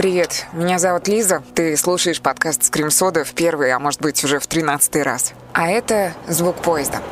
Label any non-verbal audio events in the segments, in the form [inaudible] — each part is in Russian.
Привет, меня зовут Лиза. Ты слушаешь подкаст «Скрим Сода» в первый, а может быть уже в тринадцатый раз. А это звук поезда.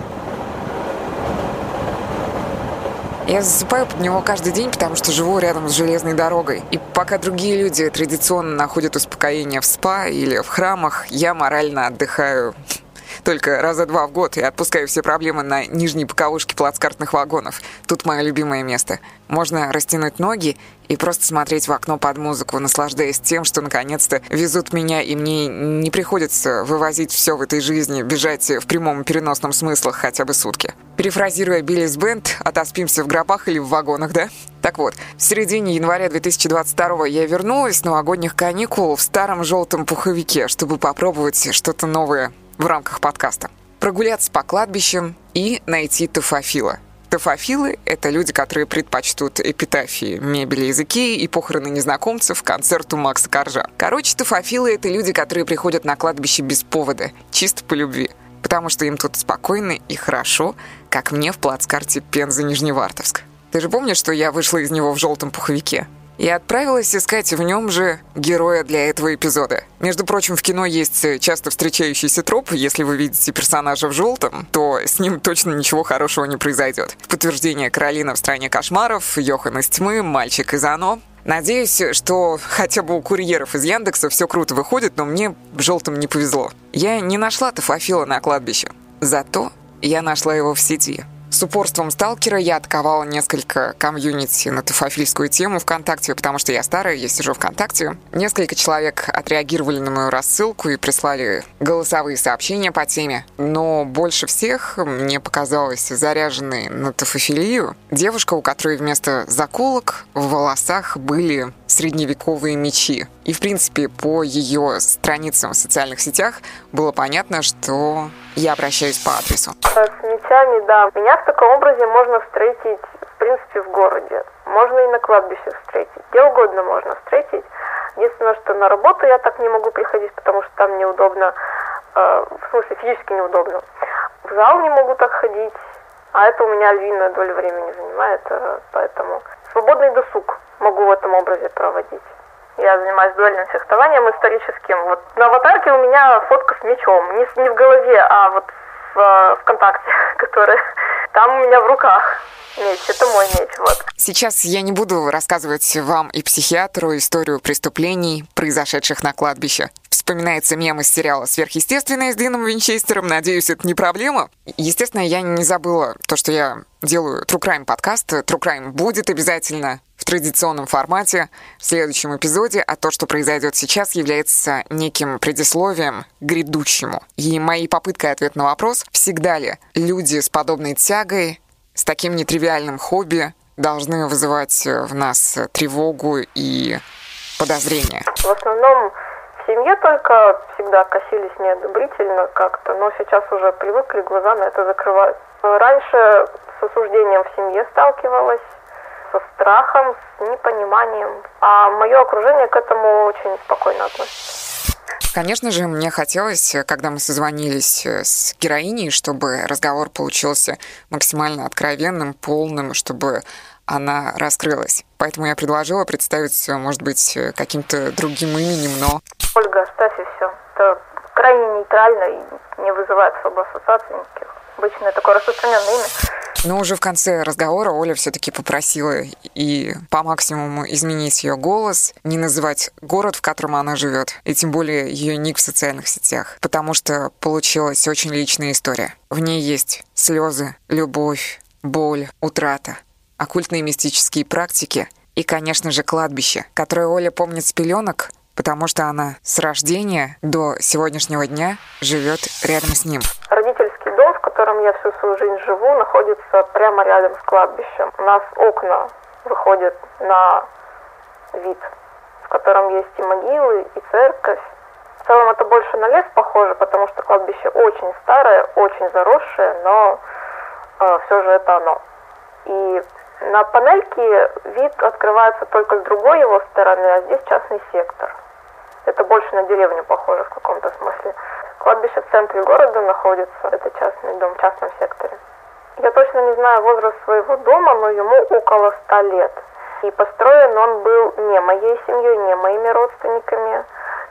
Я засыпаю под него каждый день, потому что живу рядом с железной дорогой. И пока другие люди традиционно находят успокоение в спа или в храмах, я морально отдыхаю [laughs] только раза два в год и отпускаю все проблемы на нижней боковушке плацкартных вагонов. Тут мое любимое место. Можно растянуть ноги и просто смотреть в окно под музыку, наслаждаясь тем, что наконец-то везут меня, и мне не приходится вывозить все в этой жизни, бежать в прямом переносном смыслах хотя бы сутки. Перефразируя Биллис Бенд, отоспимся в гробах или в вагонах, да? Так вот, в середине января 2022 я вернулась с новогодних каникул в старом желтом пуховике, чтобы попробовать что-то новое в рамках подкаста. Прогуляться по кладбищам и найти тофофила. Тофофилы — это люди, которые предпочтут эпитафии, мебели из Икеи и похороны незнакомцев концерту Макса Коржа. Короче, тофофилы — это люди, которые приходят на кладбище без повода, чисто по любви. Потому что им тут спокойно и хорошо, как мне в плацкарте Пенза Нижневартовск. Ты же помнишь, что я вышла из него в желтом пуховике? И отправилась искать в нем же героя для этого эпизода. Между прочим, в кино есть часто встречающийся троп. Если вы видите персонажа в желтом, то с ним точно ничего хорошего не произойдет. Подтверждение Каролина в «Стране кошмаров», Йохан из тьмы, Мальчик из Оно. Надеюсь, что хотя бы у курьеров из Яндекса все круто выходит, но мне в желтом не повезло. Я не нашла Тофофила на кладбище. Зато я нашла его в сети. С упорством сталкера я отковала несколько комьюнити на туфофильскую тему ВКонтакте, потому что я старая, я сижу ВКонтакте. Несколько человек отреагировали на мою рассылку и прислали голосовые сообщения по теме. Но больше всех мне показалось заряженной на туфофилию девушка, у которой вместо заколок в волосах были средневековые мечи. И, в принципе, по ее страницам в социальных сетях было понятно, что я обращаюсь по адресу. С мечами, да. Меня в таком образе можно встретить, в принципе, в городе. Можно и на кладбище встретить. Где угодно можно встретить. Единственное, что на работу я так не могу приходить, потому что там неудобно, э, в смысле физически неудобно. В зал не могу так ходить, а это у меня львиная доля времени занимает, э, поэтому свободный досуг могу в этом образе проводить. Я занимаюсь дуэльным фехтованием историческим. Вот на аватарке у меня фотка с мечом. Не, не в голове, а вот в э, ВКонтакте, [laughs] которая там у меня в руках меч. Это мой меч, вот. Сейчас я не буду рассказывать вам и психиатру историю преступлений, произошедших на кладбище. Вспоминается мем из сериала «Сверхъестественное» с Дином Винчестером. Надеюсь, это не проблема. Естественно, я не забыла то, что я делаю True Crime подкаст. True Crime будет обязательно в традиционном формате в следующем эпизоде, а то, что произойдет сейчас, является неким предисловием грядущему. И моей попыткой ответ на вопрос, всегда ли люди с подобной тягой, с таким нетривиальным хобби должны вызывать в нас тревогу и подозрения? В основном семье только всегда косились неодобрительно как-то, но сейчас уже привыкли, глаза на это закрывать. Раньше с осуждением в семье сталкивалась, со страхом, с непониманием. А мое окружение к этому очень спокойно относится. Конечно же, мне хотелось, когда мы созвонились с героиней, чтобы разговор получился максимально откровенным, полным, чтобы она раскрылась. Поэтому я предложила представить, может быть, каким-то другим именем, но... Ольга, оставь и все. Это крайне нейтрально и не вызывает особо ассоциаций никаких. Обычно такое распространенное имя. Но уже в конце разговора Оля все-таки попросила и по максимуму изменить ее голос, не называть город, в котором она живет, и тем более ее ник в социальных сетях, потому что получилась очень личная история. В ней есть слезы, любовь, боль, утрата, оккультные мистические практики и, конечно же, кладбище, которое Оля помнит с пеленок, потому что она с рождения до сегодняшнего дня живет рядом с ним котором я всю свою жизнь живу, находится прямо рядом с кладбищем. У нас окна выходят на вид, в котором есть и могилы, и церковь. В целом это больше на лес похоже, потому что кладбище очень старое, очень заросшее, но э, все же это оно. И на панельке вид открывается только с другой его стороны, а здесь частный сектор. Это больше на деревню похоже в каком-то смысле. Кладбище в центре города находится, это частный дом в частном секторе. Я точно не знаю возраст своего дома, но ему около ста лет. И построен он был не моей семьей, не моими родственниками.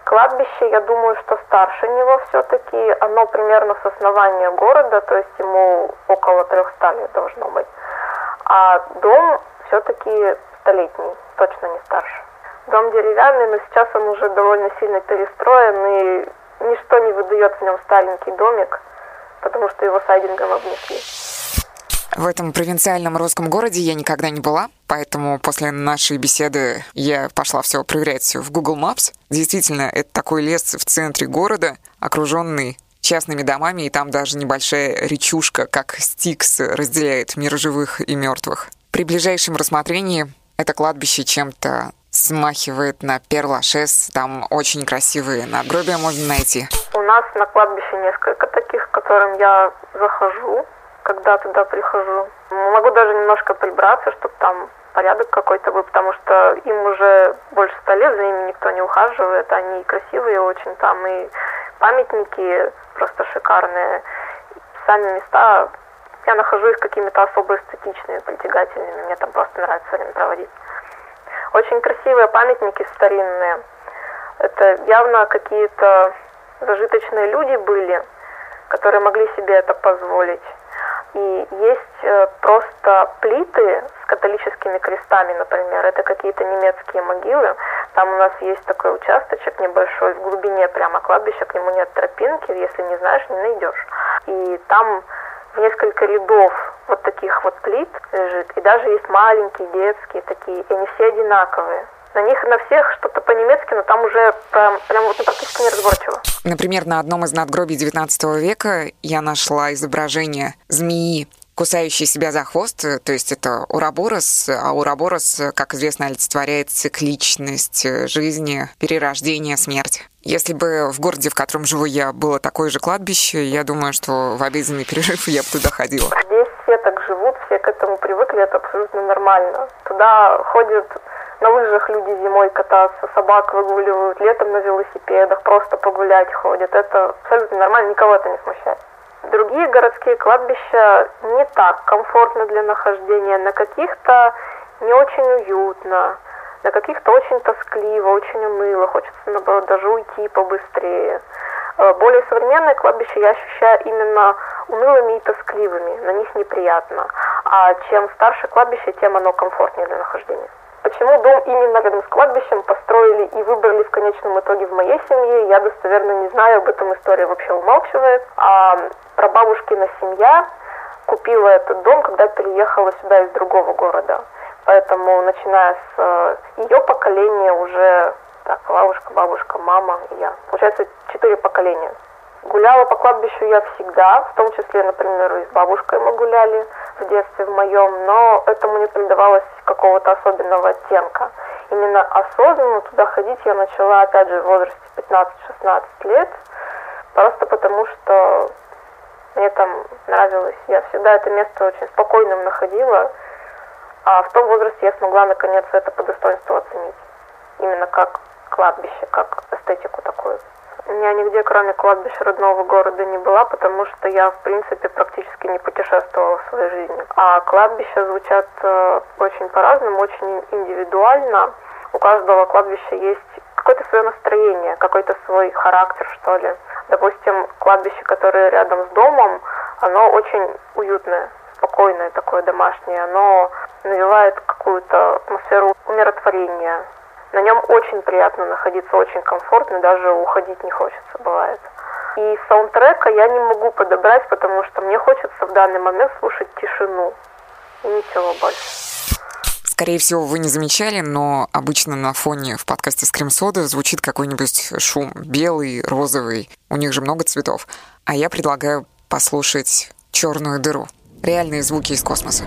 Кладбище, я думаю, что старше него все-таки. Оно примерно с основания города, то есть ему около 300 лет должно быть. А дом все-таки столетний, точно не старше. Дом деревянный, но сейчас он уже довольно сильно перестроен, и ничто не выдает в нем старенький домик, потому что его сайдингом обнесли. В этом провинциальном русском городе я никогда не была, поэтому после нашей беседы я пошла все проверять в Google Maps. Действительно, это такой лес в центре города, окруженный частными домами, и там даже небольшая речушка, как Стикс, разделяет мир живых и мертвых. При ближайшем рассмотрении это кладбище чем-то смахивает на Перлашес. Там очень красивые надгробия можно найти. У нас на кладбище несколько таких, к которым я захожу, когда туда прихожу. Могу даже немножко прибраться, чтобы там порядок какой-то был, потому что им уже больше ста лет, за ними никто не ухаживает, они красивые очень там, и памятники просто шикарные. Сами места я нахожу их какими-то особо эстетичными, притягательными, мне там просто нравится время проводить. Очень красивые памятники старинные. Это явно какие-то зажиточные люди были, которые могли себе это позволить. И есть э, просто плиты с католическими крестами, например. Это какие-то немецкие могилы. Там у нас есть такой участочек небольшой в глубине прямо кладбища, к нему нет тропинки. Если не знаешь, не найдешь. И там несколько рядов вот таких вот плит лежит, и даже есть маленькие, детские такие, и они все одинаковые. На них на всех что-то по-немецки, но там уже прям, прям вот ну, практически неразборчиво. Например, на одном из надгробий XIX века я нашла изображение змеи, кусающий себя за хвост, то есть это Ураборос, а Ураборос, как известно, олицетворяет цикличность жизни, перерождение, смерть. Если бы в городе, в котором живу я, было такое же кладбище, я думаю, что в обеденный перерыв я бы туда ходила. Здесь все так живут, все к этому привыкли, это абсолютно нормально. Туда ходят на лыжах люди зимой кататься, собак выгуливают, летом на велосипедах, просто погулять ходят. Это абсолютно нормально, никого это не смущает. Другие городские кладбища не так комфортны для нахождения, на каких-то не очень уютно, на каких-то очень тоскливо, очень уныло, хочется, наоборот, даже уйти побыстрее. Э, более современные кладбища я ощущаю именно унылыми и тоскливыми, на них неприятно. А чем старше кладбище, тем оно комфортнее для нахождения. Почему дом именно рядом с кладбищем построили и выбрали в конечном итоге в моей семье, я достоверно не знаю, об этом история вообще умалчивает. А прабабушкина семья купила этот дом, когда переехала сюда из другого города. Поэтому, начиная с э, ее поколения, уже так, бабушка, бабушка, мама и я. Получается, четыре поколения. Гуляла по кладбищу я всегда, в том числе, например, и с бабушкой мы гуляли в детстве в моем, но этому не придавалось какого-то особенного оттенка. Именно осознанно туда ходить я начала, опять же, в возрасте 15-16 лет, просто потому что мне там нравилось. Я всегда это место очень спокойным находила, а в том возрасте я смогла наконец это по достоинству оценить. Именно как кладбище, как эстетику такую. Я нигде, кроме кладбища родного города, не была, потому что я, в принципе, практически не путешествовала в своей жизни. А кладбища звучат э, очень по-разному, очень индивидуально. У каждого кладбища есть какое-то свое настроение, какой-то свой характер, что ли. Допустим, кладбище, которое рядом с домом, оно очень уютное, спокойное такое домашнее. Оно навевает какую-то атмосферу умиротворения, на нем очень приятно находиться, очень комфортно, даже уходить не хочется, бывает. И саундтрека я не могу подобрать, потому что мне хочется в данный момент слушать тишину. И ничего больше. Скорее всего, вы не замечали, но обычно на фоне в подкасте Scream Soda звучит какой-нибудь шум белый, розовый. У них же много цветов. А я предлагаю послушать черную дыру. Реальные звуки из космоса.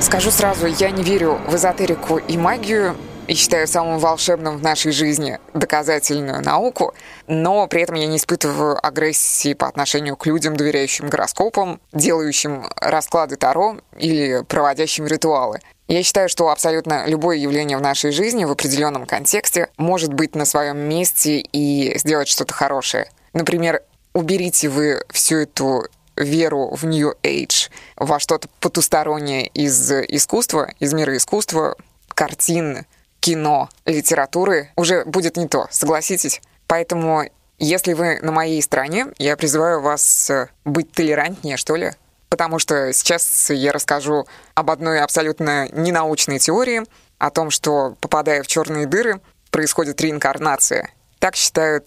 Скажу сразу, я не верю в эзотерику и магию, и считаю самым волшебным в нашей жизни доказательную науку, но при этом я не испытываю агрессии по отношению к людям, доверяющим гороскопам, делающим расклады Таро или проводящим ритуалы. Я считаю, что абсолютно любое явление в нашей жизни в определенном контексте может быть на своем месте и сделать что-то хорошее. Например, уберите вы всю эту веру в New Age, во что-то потустороннее из искусства, из мира искусства, картин, кино, литературы, уже будет не то, согласитесь? Поэтому, если вы на моей стороне, я призываю вас э, быть толерантнее, что ли, потому что сейчас я расскажу об одной абсолютно ненаучной теории, о том, что, попадая в черные дыры, происходит реинкарнация. Так считают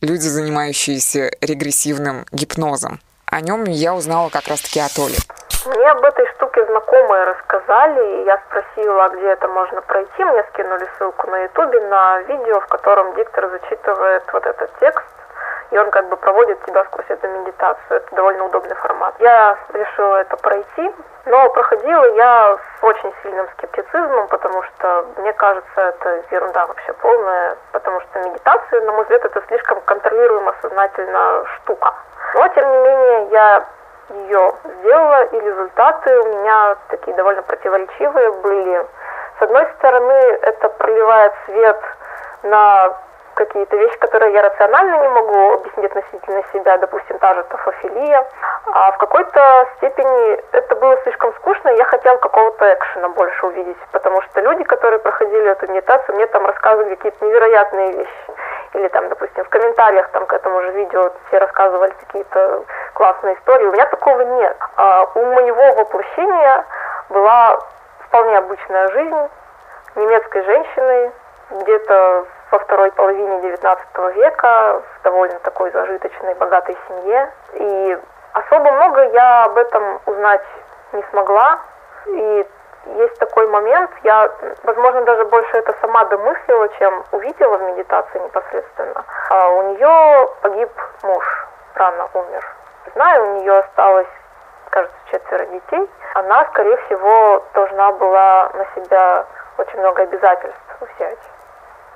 люди, занимающиеся регрессивным гипнозом. О нем я узнала как раз-таки от Оли. Мне об этой штуке знакомые рассказали, и я спросила, где это можно пройти. Мне скинули ссылку на ютубе на видео, в котором диктор зачитывает вот этот текст и он как бы проводит тебя сквозь эту медитацию. Это довольно удобный формат. Я решила это пройти, но проходила я с очень сильным скептицизмом, потому что мне кажется, это ерунда вообще полная, потому что медитация, на мой взгляд, это слишком контролируемо сознательно штука. Но, тем не менее, я ее сделала, и результаты у меня такие довольно противоречивые были. С одной стороны, это проливает свет на какие-то вещи, которые я рационально не могу объяснить относительно себя, допустим, та же тофофилия. А в какой-то степени это было слишком скучно, и я хотела какого-то экшена больше увидеть, потому что люди, которые проходили эту медитацию, мне там рассказывали какие-то невероятные вещи. Или там, допустим, в комментариях там к этому же видео все рассказывали какие-то классные истории. У меня такого нет. А у моего воплощения была вполне обычная жизнь немецкой женщины, где-то во второй половине XIX века в довольно такой зажиточной, богатой семье. И особо много я об этом узнать не смогла. И есть такой момент, я, возможно, даже больше это сама домыслила, чем увидела в медитации непосредственно. А у нее погиб муж, рано умер. Знаю, у нее осталось, кажется, четверо детей. Она, скорее всего, должна была на себя очень много обязательств взять.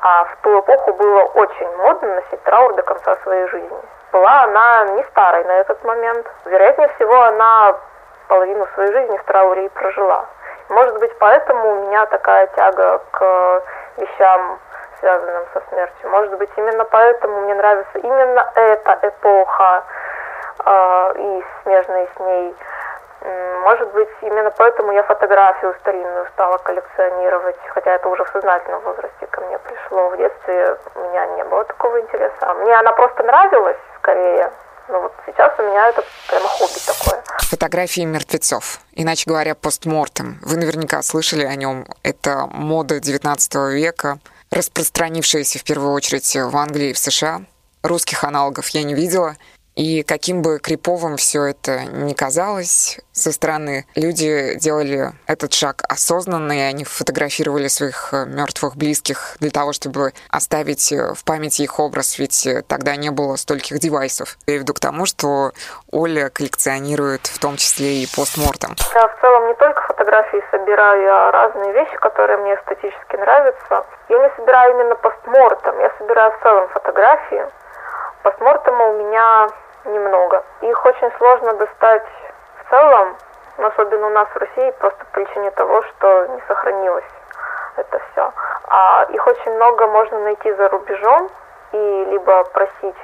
А в ту эпоху было очень модно носить траур до конца своей жизни. Была она не старой на этот момент. Вероятнее всего, она половину своей жизни в трауре и прожила. Может быть, поэтому у меня такая тяга к вещам, связанным со смертью. Может быть, именно поэтому мне нравится именно эта эпоха э, и смежные с ней может быть, именно поэтому я фотографию старинную стала коллекционировать, хотя это уже в сознательном возрасте ко мне пришло. В детстве у меня не было такого интереса. Мне она просто нравилась скорее, но вот сейчас у меня это прямо хобби такое. Фотографии мертвецов, иначе говоря, постмортем. Вы наверняка слышали о нем. Это мода 19 века, распространившаяся в первую очередь в Англии и в США. Русских аналогов я не видела. И каким бы криповым все это ни казалось, со стороны люди делали этот шаг осознанно, и они фотографировали своих э, мертвых близких для того, чтобы оставить э, в памяти их образ, ведь э, тогда не было стольких девайсов. Я веду к тому, что Оля коллекционирует в том числе и постмортом. Я в целом не только фотографии собираю, а разные вещи, которые мне эстетически нравятся. Я не собираю именно постмортом, я собираю в целом фотографии, Постмортема у меня немного. Их очень сложно достать в целом, особенно у нас в России, просто по причине того, что не сохранилось это все. А их очень много можно найти за рубежом и либо просить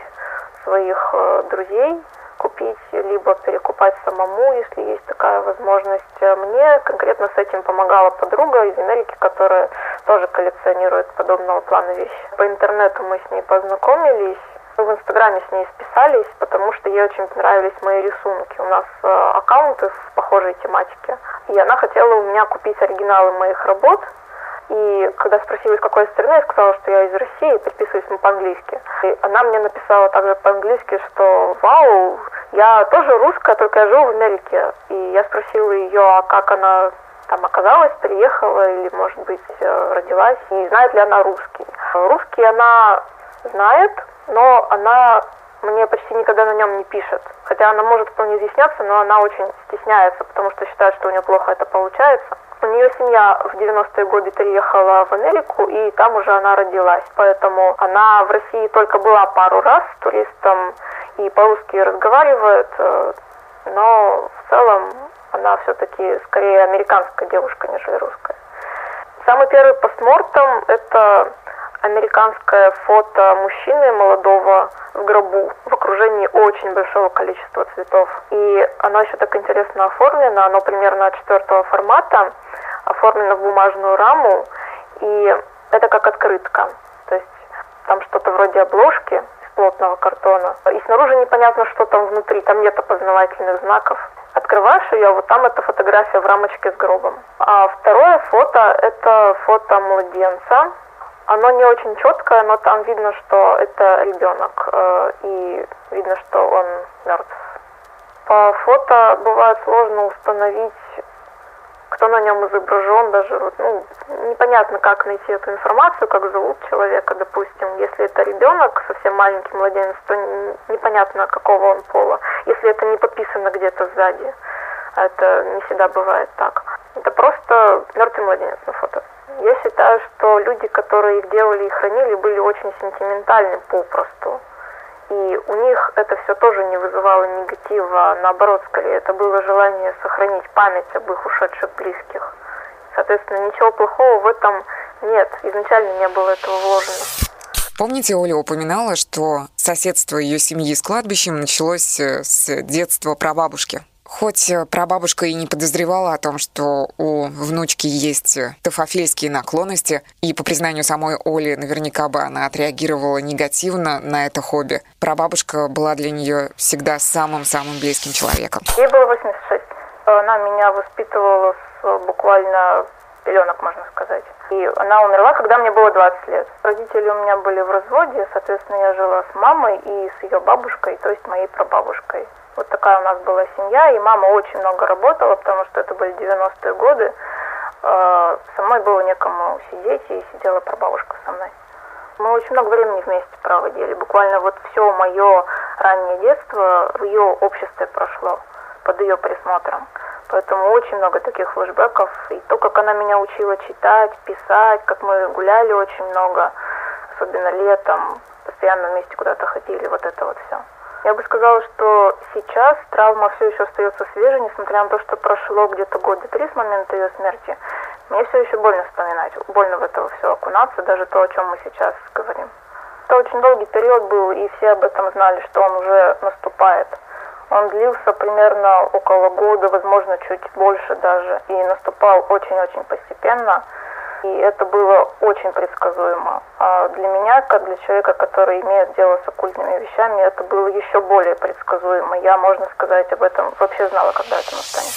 своих э, друзей купить, либо перекупать самому, если есть такая возможность. Мне конкретно с этим помогала подруга из Америки, которая тоже коллекционирует подобного плана вещи. По интернету мы с ней познакомились, в Инстаграме с ней списались, потому что ей очень понравились мои рисунки. У нас э, аккаунты в похожей тематике. И она хотела у меня купить оригиналы моих работ. И когда спросила, из какой страны, я сказала, что я из России, подписываюсь мы по-английски. И она мне написала также по-английски, что «Вау, я тоже русская, только я живу в Америке». И я спросила ее, а как она там оказалась, приехала или, может быть, э, родилась, и знает ли она русский. Русский она знает, но она мне почти никогда на нем не пишет. Хотя она может вполне изъясняться, но она очень стесняется, потому что считает, что у нее плохо это получается. У нее семья в 90-е годы переехала в Америку, и там уже она родилась. Поэтому она в России только была пару раз туристом и по-русски разговаривает, э, но в целом она все-таки скорее американская девушка, нежели русская. Самый первый постмортом – это американское фото мужчины молодого в гробу в окружении очень большого количества цветов. И оно еще так интересно оформлено, оно примерно четвертого формата, оформлено в бумажную раму, и это как открытка. То есть там что-то вроде обложки из плотного картона. И снаружи непонятно, что там внутри, там нет опознавательных знаков. Открываешь ее, вот там эта фотография в рамочке с гробом. А второе фото – это фото младенца, оно не очень четкое, но там видно, что это ребенок, э, и видно, что он мертв. По фото бывает сложно установить, кто на нем изображен, даже ну, непонятно, как найти эту информацию, как зовут человека, допустим. Если это ребенок, совсем маленький младенец, то непонятно, какого он пола. Если это не подписано где-то сзади, это не всегда бывает так. Это просто мертвый младенец на фото. Я считаю, что люди, которые их делали и хранили, были очень сентиментальны попросту. И у них это все тоже не вызывало негатива, а наоборот, скорее, это было желание сохранить память об их ушедших близких. Соответственно, ничего плохого в этом нет, изначально не было этого вложено. Помните, Оля упоминала, что соседство ее семьи с кладбищем началось э, с детства прабабушки? Хоть э, прабабушка и не подозревала о том, что у внучки есть э, тофофильские наклонности, и по признанию самой Оли, наверняка бы она отреагировала негативно на это хобби, прабабушка была для нее всегда самым-самым близким человеком. Ей было 86. Она меня воспитывала с буквально пеленок, можно сказать. И она умерла, когда мне было 20 лет. Родители у меня были в разводе, соответственно, я жила с мамой и с ее бабушкой, то есть моей прабабушкой. Вот такая у нас была семья, и мама очень много работала, потому что это были 90-е годы. А, со мной было некому сидеть, и сидела прабабушка со мной. Мы очень много времени вместе проводили. Буквально вот все мое раннее детство в ее обществе прошло, под ее присмотром. Поэтому очень много таких флешбеков. И то, как она меня учила читать, писать, как мы гуляли очень много, особенно летом, постоянно вместе куда-то ходили, вот это вот все. Я бы сказала, что сейчас травма все еще остается свежей, несмотря на то, что прошло где-то года три с момента ее смерти. Мне все еще больно вспоминать, больно в это все окунаться, даже то, о чем мы сейчас говорим. Это очень долгий период был, и все об этом знали, что он уже наступает. Он длился примерно около года, возможно, чуть больше даже, и наступал очень-очень постепенно и это было очень предсказуемо. А для меня, как для человека, который имеет дело с оккультными вещами, это было еще более предсказуемо. Я, можно сказать, об этом вообще знала, когда это настанет.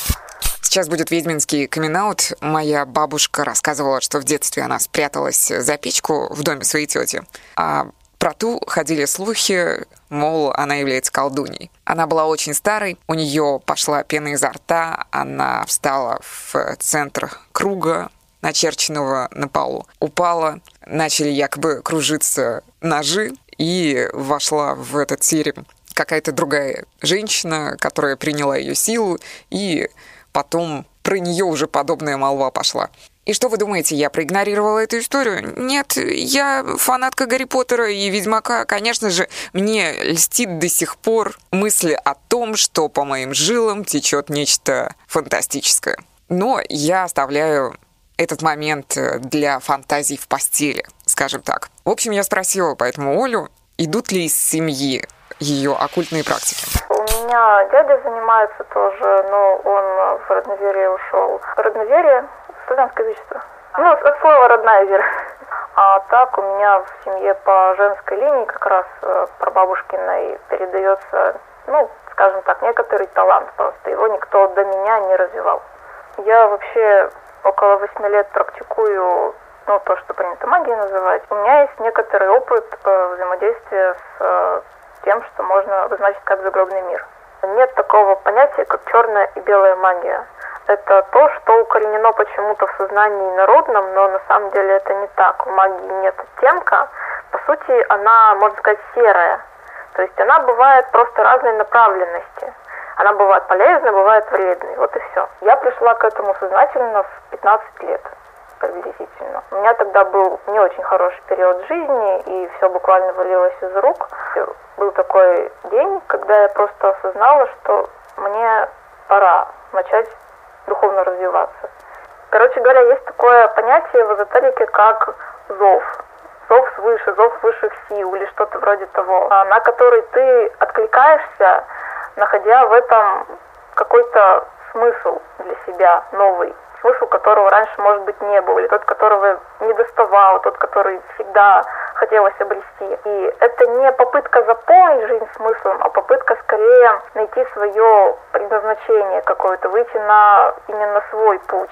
Сейчас будет ведьминский камин -аут. Моя бабушка рассказывала, что в детстве она спряталась за печку в доме своей тети. А про ту ходили слухи, мол, она является колдуней. Она была очень старой, у нее пошла пена изо рта, она встала в центр круга, начерченного на полу. Упала, начали якобы кружиться ножи, и вошла в этот терем какая-то другая женщина, которая приняла ее силу, и потом про нее уже подобная молва пошла. И что вы думаете, я проигнорировала эту историю? Нет, я фанатка Гарри Поттера и Ведьмака. Конечно же, мне льстит до сих пор мысли о том, что по моим жилам течет нечто фантастическое. Но я оставляю этот момент э, для фантазий в постели, скажем так. В общем, я спросила поэтому Олю, идут ли из семьи ее оккультные практики. У меня дядя занимается тоже, но он в родноверие ушел. Родноверие – славянское язычество. Ну, от слова «родная вера». А так у меня в семье по женской линии как раз э, прабабушкиной передается, ну, скажем так, некоторый талант просто. Его никто до меня не развивал. Я вообще около восьми лет практикую ну, то, что принято магией называть. У меня есть некоторый опыт э, взаимодействия с э, тем, что можно обозначить как загробный мир. Нет такого понятия, как черная и белая магия. Это то, что укоренено почему-то в сознании народном, но на самом деле это не так. У магии нет оттенка. По сути, она, можно сказать, серая. То есть она бывает просто разной направленности. Она бывает полезной, бывает вредной. Вот и все. Я пришла к этому сознательно в 15 лет приблизительно. У меня тогда был не очень хороший период жизни, и все буквально валилось из рук. Был такой день, когда я просто осознала, что мне пора начать духовно развиваться. Короче говоря, есть такое понятие в эзотерике, как зов. зов свыше, зов высших сил или что-то вроде того, на который ты откликаешься, находя в этом какой-то смысл для себя новый, смысл которого раньше, может быть, не было, или тот, которого не доставало, тот, который всегда хотелось обрести. И это не попытка заполнить жизнь смыслом, а попытка скорее найти свое предназначение какое-то, выйти на именно свой путь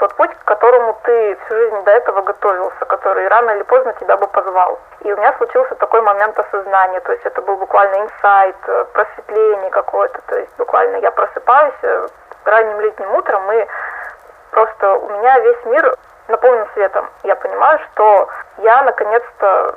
тот путь, к которому ты всю жизнь до этого готовился, который рано или поздно тебя бы позвал. И у меня случился такой момент осознания, то есть это был буквально инсайт, э, просветление какое-то, то есть буквально я просыпаюсь э, ранним летним утром, и просто у меня весь мир наполнен светом. Я понимаю, что я наконец-то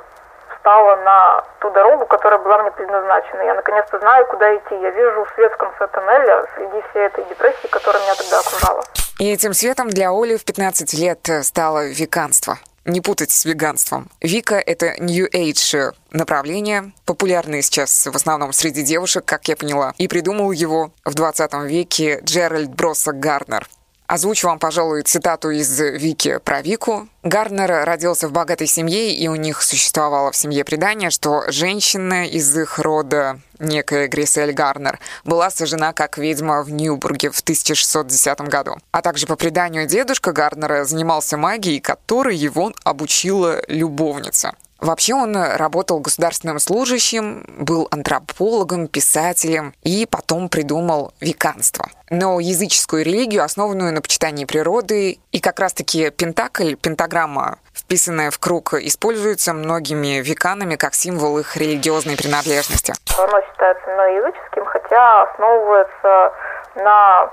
стала на ту дорогу, которая была мне предназначена. Я наконец-то знаю, куда идти. Я вижу свет в конце тоннеля среди всей этой депрессии, которая меня тогда окружала. И этим светом для Оли в 15 лет стало веганство. Не путать с веганством. Вика — это New Age направление, популярное сейчас в основном среди девушек, как я поняла. И придумал его в 20 веке Джеральд Бросса Гарнер. Озвучу вам, пожалуй, цитату из Вики про Вику. Гарнер родился в богатой семье, и у них существовало в семье предание, что женщина из их рода, некая Грисель Гарнер, была сожжена как ведьма в Ньюбурге в 1610 году. А также по преданию дедушка Гарнера занимался магией, которой его обучила любовница. Вообще он работал государственным служащим, был антропологом, писателем и потом придумал веканство. Но языческую религию, основанную на почитании природы, и как раз-таки пентакль, пентаграмма, вписанная в круг, используется многими веканами как символ их религиозной принадлежности. Оно считается языческим, хотя основывается на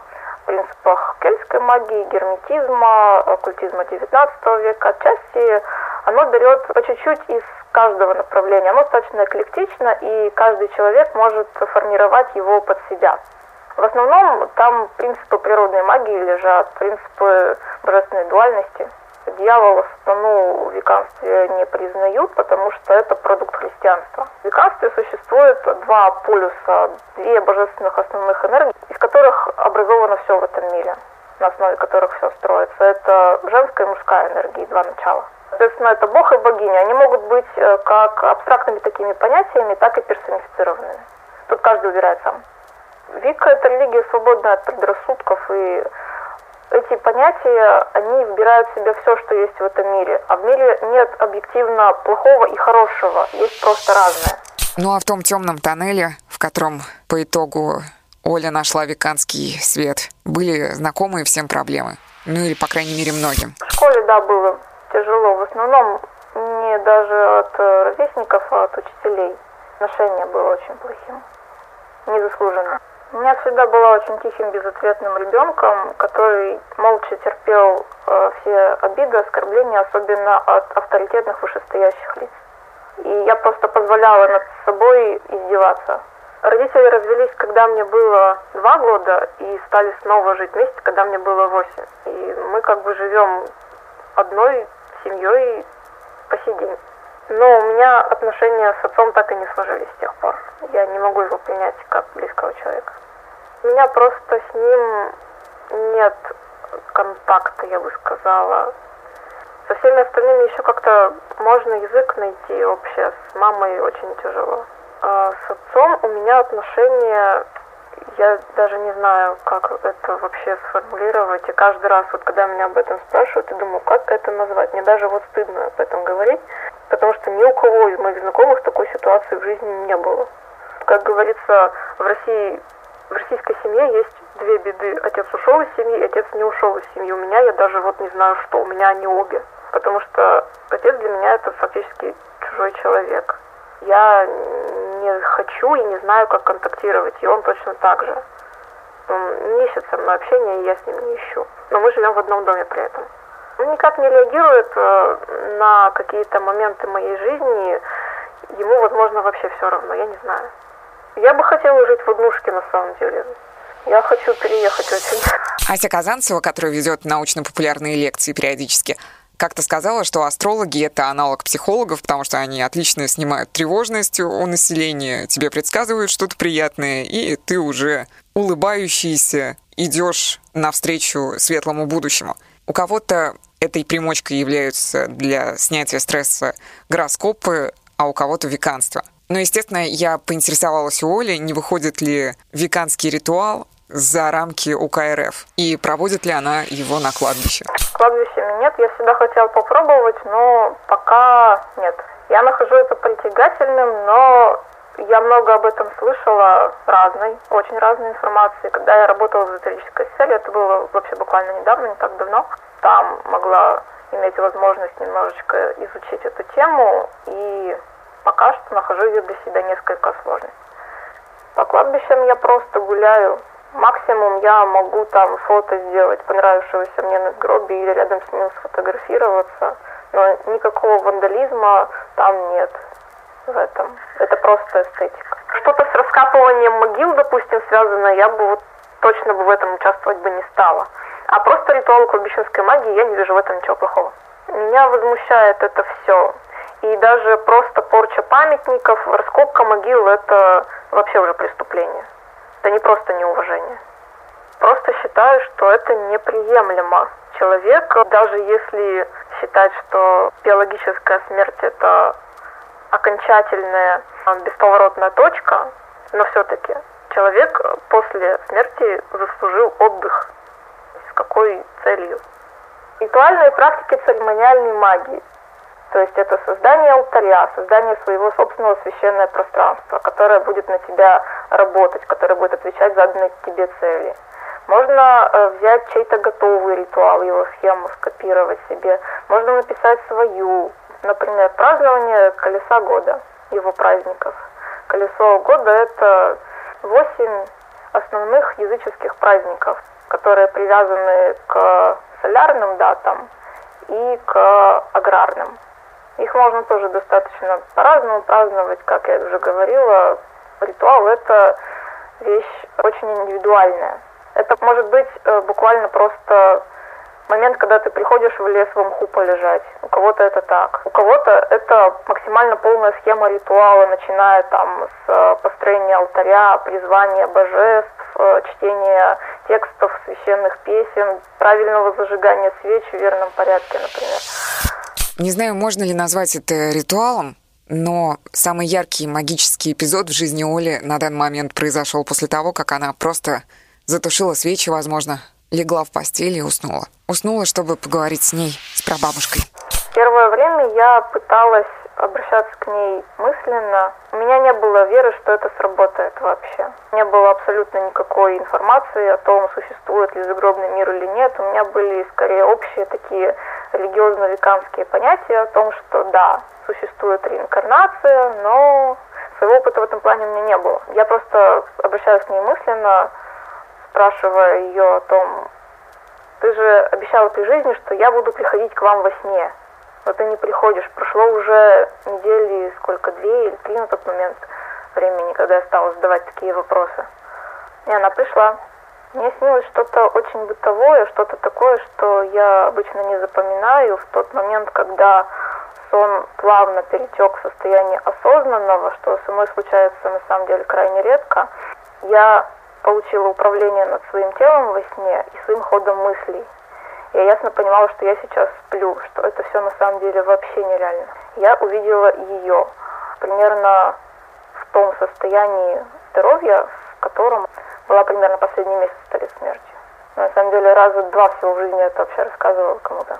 принципах кельтской магии, герметизма, оккультизма XIX века. Отчасти оно берет по чуть-чуть из каждого направления. Оно достаточно эклектично, и каждый человек может формировать его под себя. В основном там принципы природной магии лежат, принципы божественной дуальности. Дьявола сатану в веканстве не признают, потому что это продукт христианства. В веканстве существует два полюса, две божественных основных энергии, из которых образовано все в этом мире, на основе которых все строится. Это женская и мужская энергия, два начала. Соответственно, это бог и богиня. Они могут быть э, как абстрактными такими понятиями, так и персонифицированными. Тут каждый выбирает сам. Вика – это религия, свободная от предрассудков, и эти понятия, они вбирают в себя все, что есть в этом мире. А в мире нет объективно плохого и хорошего, есть просто разное. Ну а в том темном тоннеле, в котором по итогу Оля нашла веканский свет, были знакомые всем проблемы? Ну или, по крайней мере, многим. В школе, да, было тяжело. В основном не даже от э, ровесников, а от учителей. Отношение было очень плохим. Незаслуженно. Я всегда была очень тихим, безответным ребенком, который молча терпел э, все обиды, оскорбления, особенно от авторитетных вышестоящих лиц. И я просто позволяла над собой издеваться. Родители развелись, когда мне было два года, и стали снова жить вместе, когда мне было восемь. И мы как бы живем одной семьей по сей день. Но у меня отношения с отцом так и не сложились с тех пор. Я не могу его принять как близкого человека. У меня просто с ним нет контакта, я бы сказала. Со всеми остальными еще как-то можно язык найти общее. С мамой очень тяжело. А с отцом у меня отношения я даже не знаю, как это вообще сформулировать. И каждый раз, вот когда меня об этом спрашивают, я думаю, как это назвать. Мне даже вот стыдно об этом говорить, потому что ни у кого из моих знакомых такой ситуации в жизни не было. Как говорится, в России, в российской семье есть две беды. Отец ушел из семьи, отец не ушел из семьи. У меня я даже вот не знаю, что. У меня они обе. Потому что отец для меня это фактически чужой человек. Я хочу и не знаю, как контактировать, и он точно так же. Он не ищет со мной общения, и я с ним не ищу. Но мы живем в одном доме при этом. Он никак не реагирует э, на какие-то моменты моей жизни. Ему, возможно, вообще все равно, я не знаю. Я бы хотела жить в однушке на самом деле. Я хочу переехать очень. Ася Казанцева, которая ведет научно-популярные лекции периодически, как-то сказала, что астрологи — это аналог психологов, потому что они отлично снимают тревожность у населения, тебе предсказывают что-то приятное, и ты уже улыбающийся идешь навстречу светлому будущему. У кого-то этой примочкой являются для снятия стресса гороскопы, а у кого-то веканство. Но, естественно, я поинтересовалась у Оли, не выходит ли веканский ритуал за рамки УКРФ и проводит ли она его на кладбище. Кладбищами нет, я всегда хотела попробовать, но пока нет. Я нахожу это притягательным, но я много об этом слышала разной, очень разной информации. Когда я работала в эзотерической сфере, это было вообще буквально недавно, не так давно, там могла иметь возможность немножечко изучить эту тему, и пока что нахожу ее для себя несколько сложной. По кладбищам я просто гуляю. Максимум я могу там фото сделать понравившегося мне на гробе или рядом с ним сфотографироваться, но никакого вандализма там нет в этом. Это просто эстетика. Что-то с раскапыванием могил, допустим, связано, я бы вот точно бы в этом участвовать бы не стала. А просто ритуал кладбищенской магии, я не вижу в этом ничего плохого. Меня возмущает это все. И даже просто порча памятников, раскопка могил – это вообще уже преступление. Это не просто неуважение. Просто считаю, что это неприемлемо. Человек, даже если считать, что биологическая смерть – это окончательная бесповоротная точка, но все-таки человек после смерти заслужил отдых. С какой целью? Ритуальные практики церемониальной магии. То есть это создание алтаря, создание своего собственного священного пространства, которое будет на тебя работать, которое будет отвечать заданной тебе цели. Можно э, взять чей-то готовый ритуал, его схему скопировать себе. Можно написать свою, Например, празднование колеса года, его праздников. Колесо года – это восемь основных языческих праздников, которые привязаны к солярным датам и к аграрным. Их можно тоже достаточно по-разному праздновать, как я уже говорила. Ритуал – это вещь очень индивидуальная. Это может быть э, буквально просто момент, когда ты приходишь в лес в мху полежать. У кого-то это так. У кого-то это максимально полная схема ритуала, начиная там с э, построения алтаря, призвания божеств, э, чтения текстов священных песен, правильного зажигания свеч в верном порядке, например. Не знаю, можно ли назвать это ритуалом, но самый яркий магический эпизод в жизни Оли на данный момент произошел после того, как она просто затушила свечи, возможно, легла в постель и уснула. Уснула, чтобы поговорить с ней, с прабабушкой. Первое время я пыталась обращаться к ней мысленно. У меня не было веры, что это сработает вообще. Не было абсолютно никакой информации о том, существует ли загробный мир или нет. У меня были скорее общие такие религиозно-веканские понятия о том, что да, существует реинкарнация, но своего опыта в этом плане у меня не было. Я просто обращаюсь к ней мысленно, спрашивая ее о том, ты же обещала при жизни, что я буду приходить к вам во сне. Но ты не приходишь. Прошло уже недели, сколько, две или три на тот момент времени, когда я стала задавать такие вопросы. И она пришла. Мне снилось что-то очень бытовое, что-то такое, что я обычно не запоминаю. В тот момент, когда сон плавно перетек в состояние осознанного, что со мной случается на самом деле крайне редко, я получила управление над своим телом во сне и своим ходом мыслей. Я ясно понимала, что я сейчас сплю, что это все на самом деле вообще нереально. Я увидела ее примерно в том состоянии здоровья, в котором была примерно последний месяц перед смертью. Но, на самом деле раза два всего в жизни это вообще рассказывала кому-то.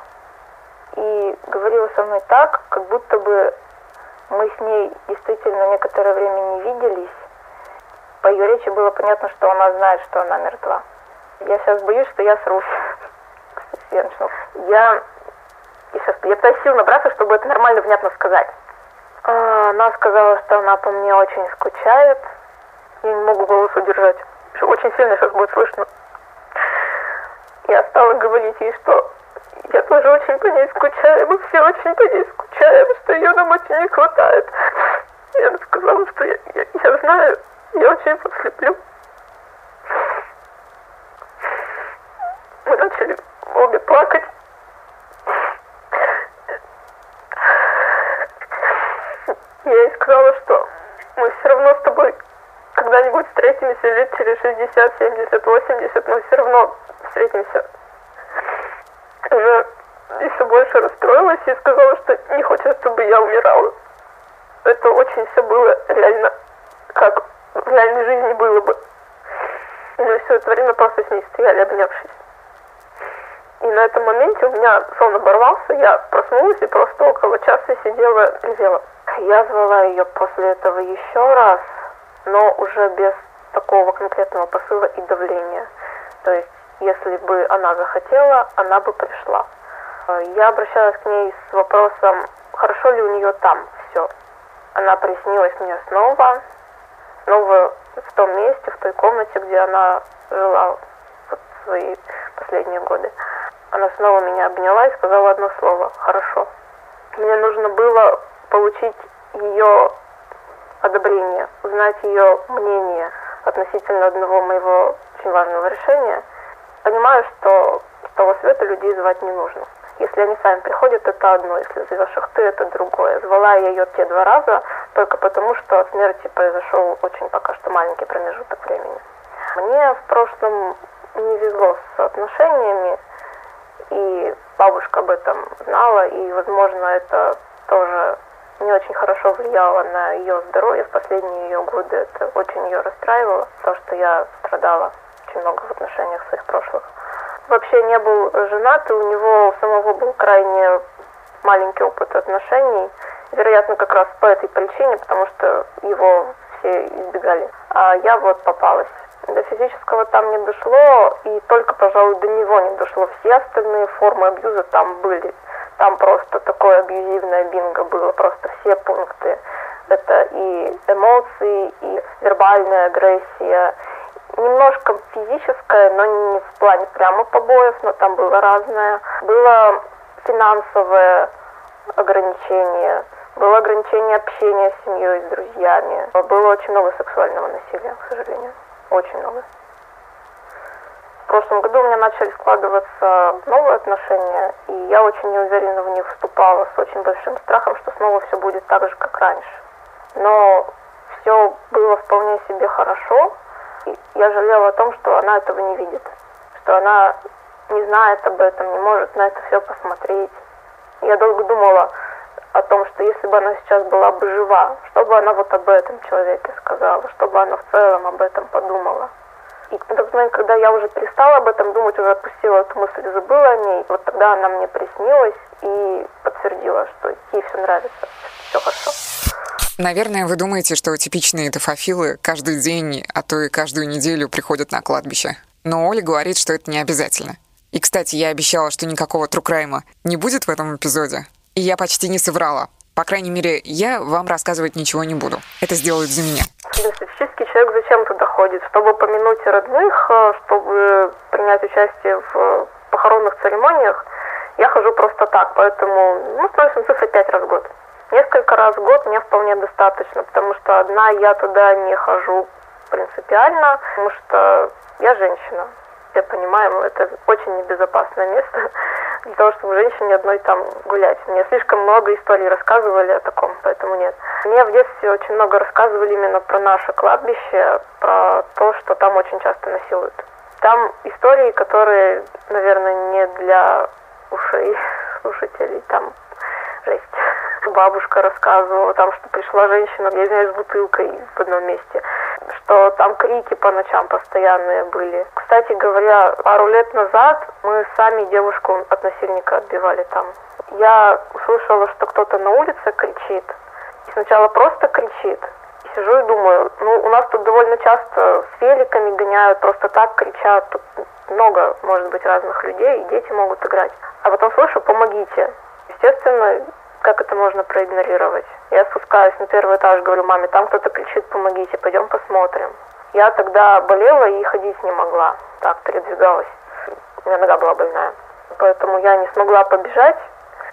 И говорила со мной так, как будто бы мы с ней действительно некоторое время не виделись, по ее речи было понятно, что она знает, что она мертва. Я сейчас боюсь, что я срусь. [laughs] Я начну. Я сейчас я пытаюсь сил набраться, чтобы это нормально, внятно сказать. А, она сказала, что она по мне очень скучает. Я не могу голос удержать. Очень сильно сейчас будет слышно. Я стала говорить ей, что я тоже очень по ней скучаю, мы все очень по ней скучаем, что ее нам очень не хватает. Я сказала, что я, я, я знаю, я очень подслеплю. Мы начали обе плакать. Я ей сказала, что мы все равно с тобой когда-нибудь встретимся лет через 60, 70, 80, но все равно встретимся. Уже еще больше расстроилась и сказала, что не хочет, чтобы я умирала. Это очень все было реально, как в реальной жизни было бы. Мы все это время просто с ней стояли, обнявшись. И на этом моменте у меня сон оборвался, я проснулась и просто около часа сидела ревела. Я звала ее после этого еще раз, но уже без такого конкретного посыла и давления. То есть, если бы она захотела, она бы пришла. Я обращалась к ней с вопросом, хорошо ли у нее там все. Она приснилась мне снова, снова в том месте, в той комнате, где она жила вот свои последние годы. Она снова меня обняла и сказала одно слово «хорошо». Мне нужно было получить ее одобрение, узнать ее мнение относительно одного моего очень важного решения. Понимаю, что с того света людей звать не нужно. Если они сами приходят, это одно, если зовешь их ты, это другое. Звала я ее те два раза только потому, что от смерти произошел очень пока что маленький промежуток времени. Мне в прошлом не везло с отношениями, и бабушка об этом знала, и, возможно, это тоже не очень хорошо влияло на ее здоровье в последние ее годы. Это очень ее расстраивало, то, что я страдала очень много в отношениях своих прошлых. Вообще не был женат, и у него самого был крайне маленький опыт отношений. Вероятно, как раз по этой причине, потому что его все избегали. А я вот попалась. До физического там не дошло, и только, пожалуй, до него не дошло. Все остальные формы абьюза там были. Там просто такое абьюзивное бинго было, просто все пункты. Это и эмоции, и вербальная агрессия, немножко физическое, но не в плане прямо побоев, но там было разное. Было финансовое ограничение, было ограничение общения с семьей, с друзьями. Было очень много сексуального насилия, к сожалению. Очень много. В прошлом году у меня начали складываться новые отношения, и я очень неуверенно в них вступала с очень большим страхом, что снова все будет так же, как раньше. Но все было вполне себе хорошо, и я жалела о том, что она этого не видит, что она не знает об этом, не может на это все посмотреть. Я долго думала о том, что если бы она сейчас была бы жива, что бы она вот об этом человеке сказала, что бы она в целом об этом подумала. И момент, когда я уже перестала об этом думать, уже отпустила эту мысль, забыла о ней, вот тогда она мне приснилась и подтвердила, что ей все нравится, все хорошо. Наверное, вы думаете, что типичные тофофилы каждый день, а то и каждую неделю приходят на кладбище. Но Оля говорит, что это не обязательно. И, кстати, я обещала, что никакого трукрайма не будет в этом эпизоде. Я почти не соврала. По крайней мере, я вам рассказывать ничего не буду. Это сделают за меня. Статистический человек зачем туда ходит? Чтобы помянуть родных, э, чтобы принять участие в похоронных церемониях. Я хожу просто так, поэтому, ну, становится цифра пять раз в год. Несколько раз в год мне вполне достаточно, потому что одна я туда не хожу принципиально, потому что я женщина. Все понимаем, это очень небезопасное место для того, чтобы женщине одной там гулять. Мне слишком много историй рассказывали о таком, поэтому нет. Мне в детстве очень много рассказывали именно про наше кладбище, про то, что там очень часто насилуют. Там истории, которые, наверное, не для ушей [laughs] слушателей, там жесть. Бабушка рассказывала там, что пришла женщина, я извиняюсь, с бутылкой в одном месте, что там крики по ночам постоянные были. Кстати говоря, пару лет назад мы сами девушку от насильника отбивали там. Я услышала, что кто-то на улице кричит. И сначала просто кричит. Сижу и думаю, ну, у нас тут довольно часто с великами гоняют, просто так кричат. Тут много, может быть, разных людей, и дети могут играть. А потом слышу, помогите. Естественно, как это можно проигнорировать? Я спускаюсь на первый этаж, говорю маме, там кто-то кричит, помогите, пойдем посмотрим. Я тогда болела и ходить не могла, так передвигалась. У меня нога была больная. Поэтому я не смогла побежать,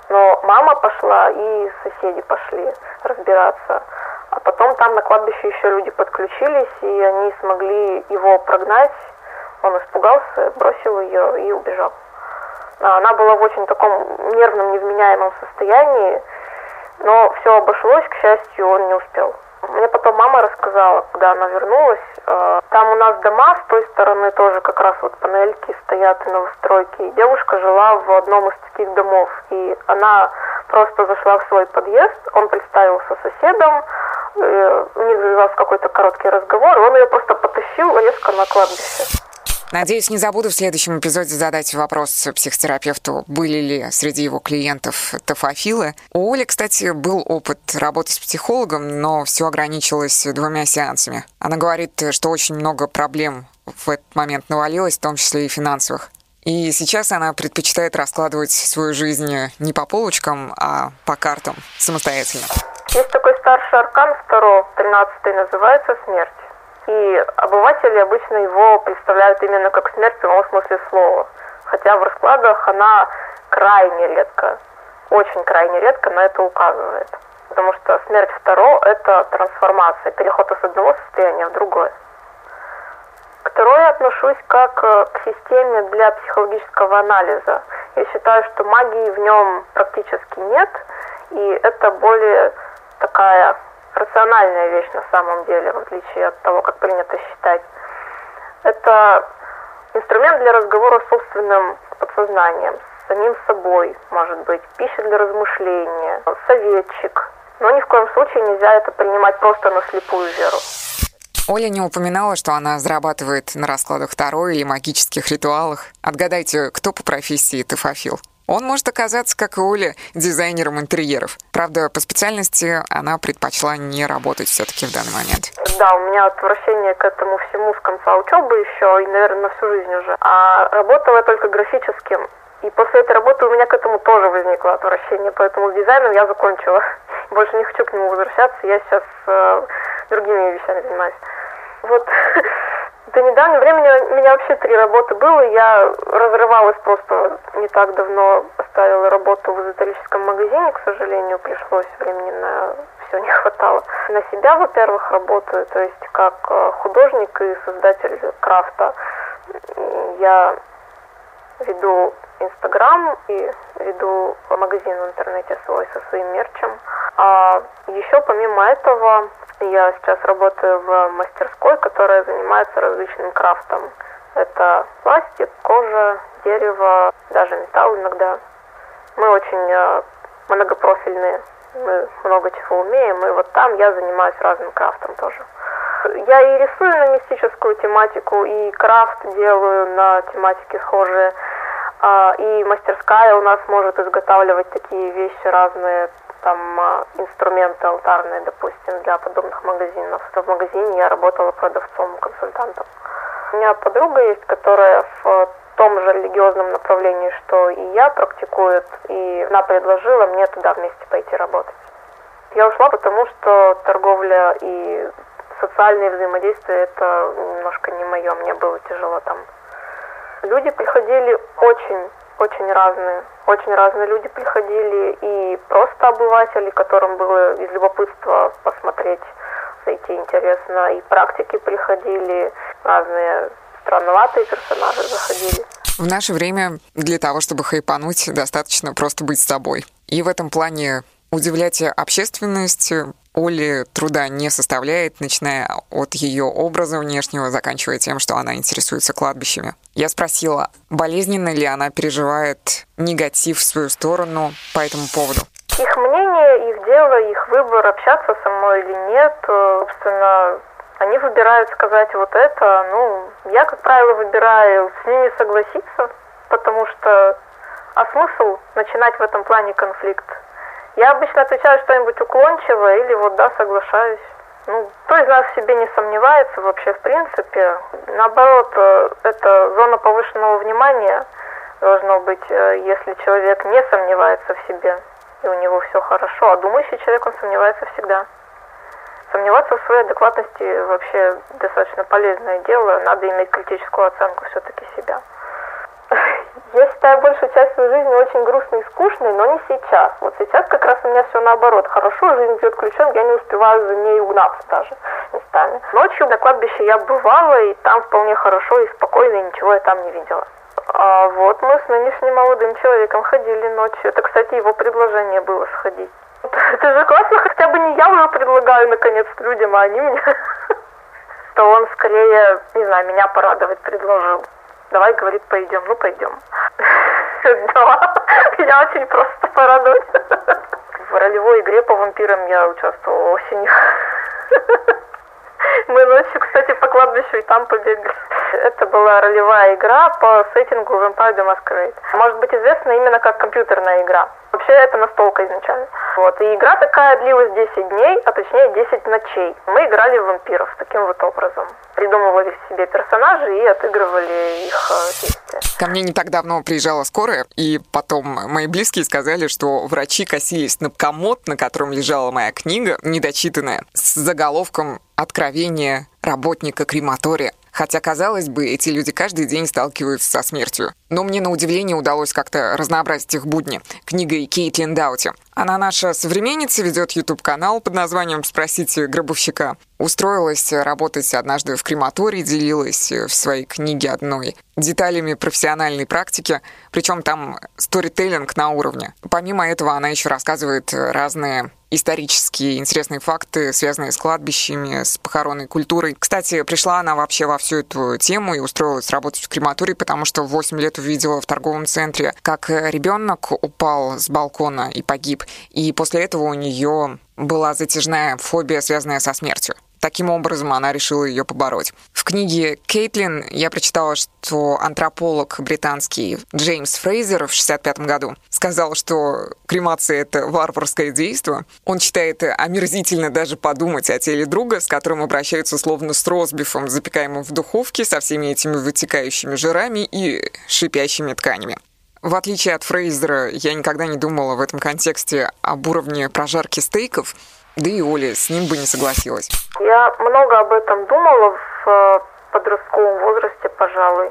но мама пошла и соседи пошли разбираться. А потом там на кладбище еще люди подключились, и они смогли его прогнать. Он испугался, бросил ее и убежал. А, она была в очень таком нервном, невменяемом состоянии, но все обошлось, к счастью, он не успел. Мне потом мама рассказала, когда она вернулась. Э, там у нас дома с той стороны тоже как раз вот панельки стоят и новостройки. И девушка жила в одном из таких домов. И она просто зашла в свой подъезд, он представился соседом, у них завязался какой-то короткий разговор, и он ее просто потащил резко на кладбище. Надеюсь, не забуду в следующем эпизоде задать вопрос психотерапевту, были ли среди его клиентов тофофилы. У Оли, кстати, был опыт работы с психологом, но все ограничилось двумя сеансами. Она говорит, что очень много проблем в этот момент навалилось, в том числе и финансовых. И сейчас она предпочитает раскладывать свою жизнь не по полочкам, а по картам самостоятельно. Есть такой старший аркан, второй, тринадцатый, называется смерть. И обыватели обычно его представляют именно как смерть в прямом смысле слова. Хотя в раскладах она крайне редко, очень крайне редко на это указывает. Потому что смерть второго – это трансформация, переход из одного состояния в другое. К второй отношусь как э, к системе для психологического анализа. Я считаю, что магии в нем практически нет, и это более такая рациональная вещь на самом деле, в отличие от того, как принято считать. Это инструмент для разговора с собственным подсознанием, с самим собой, может быть, пища для размышления, советчик. Но ни в коем случае нельзя это принимать просто на слепую веру. Оля не упоминала, что она зарабатывает на раскладах Таро или магических ритуалах. Отгадайте, кто по профессии Тефофил? Он может оказаться, как и Оля, дизайнером интерьеров. Правда, по специальности она предпочла не работать все-таки в данный момент. Да, у меня отвращение к этому всему с конца учебы еще, и, наверное, на всю жизнь уже. А работала я только графическим. И после этой работы у меня к этому тоже возникло отвращение, поэтому с дизайном я закончила. [laughs] Больше не хочу к нему возвращаться, я сейчас э, другими вещами занимаюсь. Вот [laughs] До недавнего времени у меня вообще три работы было. Я разрывалась просто не так давно. Оставила работу в эзотерическом магазине, к сожалению, пришлось времени на все не хватало. На себя, во-первых, работаю, то есть как э, художник и создатель крафта. Я веду Инстаграм и веду магазин в интернете свой со своим мерчем. А еще помимо этого я сейчас работаю в мастерской, которая занимается различным крафтом. Это пластик, кожа, дерево, даже металл иногда. Мы очень э, многопрофильные, мы много чего умеем, и вот там я занимаюсь разным крафтом тоже. Я и рисую на мистическую тематику, и крафт делаю на тематике схожие. А, и мастерская у нас может изготавливать такие вещи разные, там а, инструменты алтарные, допустим, для подобных магазинов. В магазине я работала продавцом, консультантом. У меня подруга есть, которая в том же религиозном направлении, что и я практикует, и она предложила мне туда вместе пойти работать. Я ушла, потому что торговля и социальные взаимодействия это немножко не мое, мне было тяжело там. Люди приходили очень очень разные. Очень разные люди приходили, и просто обыватели, которым было из любопытства посмотреть, зайти интересно, и практики приходили, разные странноватые персонажи заходили. В наше время для того, чтобы хайпануть, достаточно просто быть собой. И в этом плане удивлять общественность Оли труда не составляет, начиная от ее образа внешнего, заканчивая тем, что она интересуется кладбищами. Я спросила, болезненно ли она переживает негатив в свою сторону по этому поводу. Их мнение, их дело, их выбор, общаться со мной или нет, э, собственно, они выбирают сказать вот это. Ну, я, как правило, выбираю с ними согласиться, потому что а смысл начинать в этом плане конфликт? Я обычно отвечаю что-нибудь уклончиво или вот да, соглашаюсь. Ну, кто из нас в себе не сомневается вообще в принципе. Наоборот, э, это зона повышенного внимания должно быть, э, если человек не сомневается в себе, и у него все хорошо. А думающий человек, он сомневается всегда. Сомневаться в своей адекватности вообще достаточно полезное дело. Надо иметь критическую оценку все-таки себя. Я считаю большую часть своей жизни очень грустной и скучной, но не сейчас. Вот сейчас как раз у меня все наоборот. Хорошо, жизнь идет ключом, я не успеваю за ней угнаться даже местами. Ночью на кладбище я бывала, и там вполне хорошо и спокойно, и ничего я там не видела. А вот мы с нынешним молодым человеком ходили ночью. Это, кстати, его предложение было сходить. [laughs] Это же классно, хотя бы не я уже предлагаю наконец людям, а они мне, [laughs] то он скорее, не знаю, меня порадовать предложил. Давай, говорит, пойдем. Ну, пойдем. [laughs] Да, меня очень просто порадовать. В ролевой игре по вампирам я участвовала осенью. [laughs] Мы ночью, кстати, по кладбищу и там побегали. Это была ролевая игра по сеттингу Vampire the Masquerade. Может быть известна именно как компьютерная игра. Вообще это настолка изначально. Вот. И игра такая длилась 10 дней, а точнее 10 ночей. Мы играли в вампиров таким вот образом. Придумывали себе персонажей и отыгрывали их э, действия. Ко мне не так давно приезжала скорая, и потом мои близкие сказали, что врачи косились на комод, на котором лежала моя книга, недочитанная, с заголовком «Откровение работника крематория». Хотя, казалось бы, эти люди каждый день сталкиваются со смертью. Но мне на удивление удалось как-то разнообразить их будни книгой Кейтлин Даути. Она наша современница, ведет YouTube-канал под названием «Спросите гробовщика». Устроилась работать однажды в крематории, делилась в своей книге одной деталями профессиональной практики, причем там сторителлинг на уровне. Помимо этого она еще рассказывает разные исторические интересные факты, связанные с кладбищами, с похоронной культурой. Кстати, пришла она вообще во всю эту тему и устроилась работать в крематории, потому что в 8 лет увидела в торговом центре, как ребенок упал с балкона и погиб. И после этого у нее была затяжная фобия, связанная со смертью. Таким образом, она решила ее побороть. В книге Кейтлин я прочитала, что антрополог британский Джеймс Фрейзер в 1965 году сказал, что кремация — это варварское действо. Он считает омерзительно даже подумать о теле друга, с которым обращаются словно с розбифом, запекаемым в духовке, со всеми этими вытекающими жирами и шипящими тканями. В отличие от Фрейзера, я никогда не думала в этом контексте об уровне прожарки стейков — да и Оля с ним бы не согласилась. Я много об этом думала в э, подростковом возрасте, пожалуй.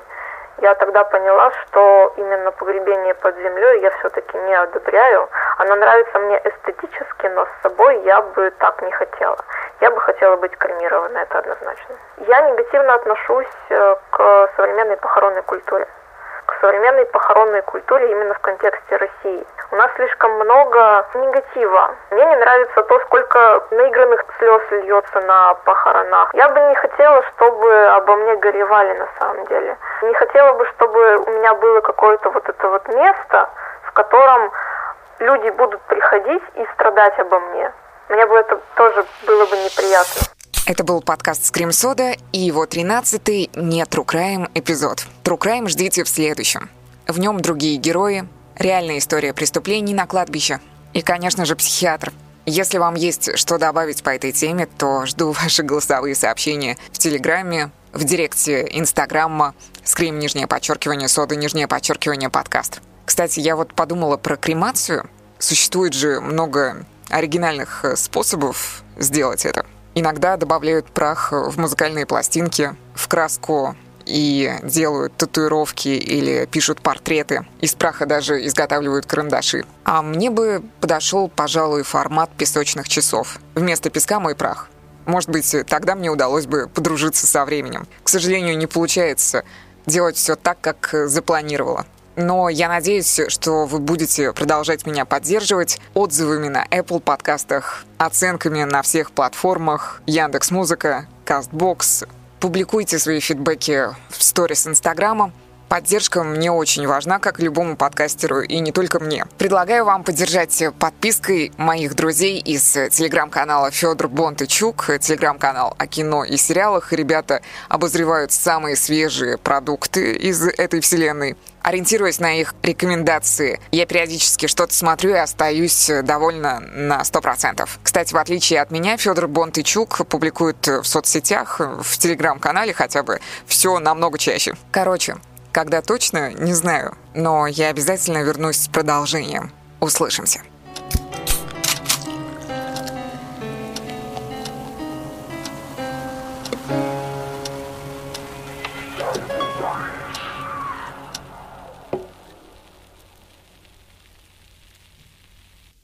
Я тогда поняла, что именно погребение под землей я все-таки не одобряю. Оно нравится мне эстетически, но с собой я бы так не хотела. Я бы хотела быть кремированной, это однозначно. Я негативно отношусь э, к современной похоронной культуре к современной похоронной культуре именно в контексте России. У нас слишком много негатива. Мне не нравится то, сколько наигранных слез льется на похоронах. Я бы не хотела, чтобы обо мне горевали на самом деле. Не хотела бы, чтобы у меня было какое-то вот это вот место, в котором люди будут приходить и страдать обо мне. Мне бы это тоже было бы неприятно. Это был подкаст «Скрим Сода» и его 13-й «Не True Crime» эпизод. True Crime ждите в следующем. В нем другие герои, реальная история преступлений на кладбище и, конечно же, психиатр. Если вам есть что добавить по этой теме, то жду [laughs] ваши голосовые сообщения в Телеграме, в директе Инстаграма, скрим нижнее подчеркивание, сода нижнее подчеркивание подкаст. Кстати, я вот подумала про кремацию. Существует же много оригинальных э, способов сделать это. Иногда добавляют прах в музыкальные пластинки, в краску и делают татуировки или пишут портреты. Из праха даже изготавливают карандаши. А мне бы подошел, пожалуй, формат песочных часов. Вместо песка мой прах. Может быть, тогда мне удалось бы подружиться со временем. К сожалению, не получается делать все так, как запланировала. Но я надеюсь, что вы будете продолжать меня поддерживать отзывами на Apple подкастах, оценками на всех платформах, Яндекс Музыка, Castbox. Публикуйте свои фидбэки в сторис Инстаграма. Поддержка мне очень важна, как любому подкастеру, и не только мне. Предлагаю вам поддержать подпиской моих друзей из телеграм-канала Федор Бонтычук, телеграм-канал о кино и сериалах. Ребята обозревают самые свежие продукты из этой вселенной. Ориентируясь на их рекомендации, я периодически что-то смотрю и остаюсь довольна на 100%. Кстати, в отличие от меня, Федор Бонтычук публикует в соцсетях, в телеграм-канале хотя бы, все намного чаще. Короче, когда точно, не знаю, но я обязательно вернусь с продолжением. Услышимся.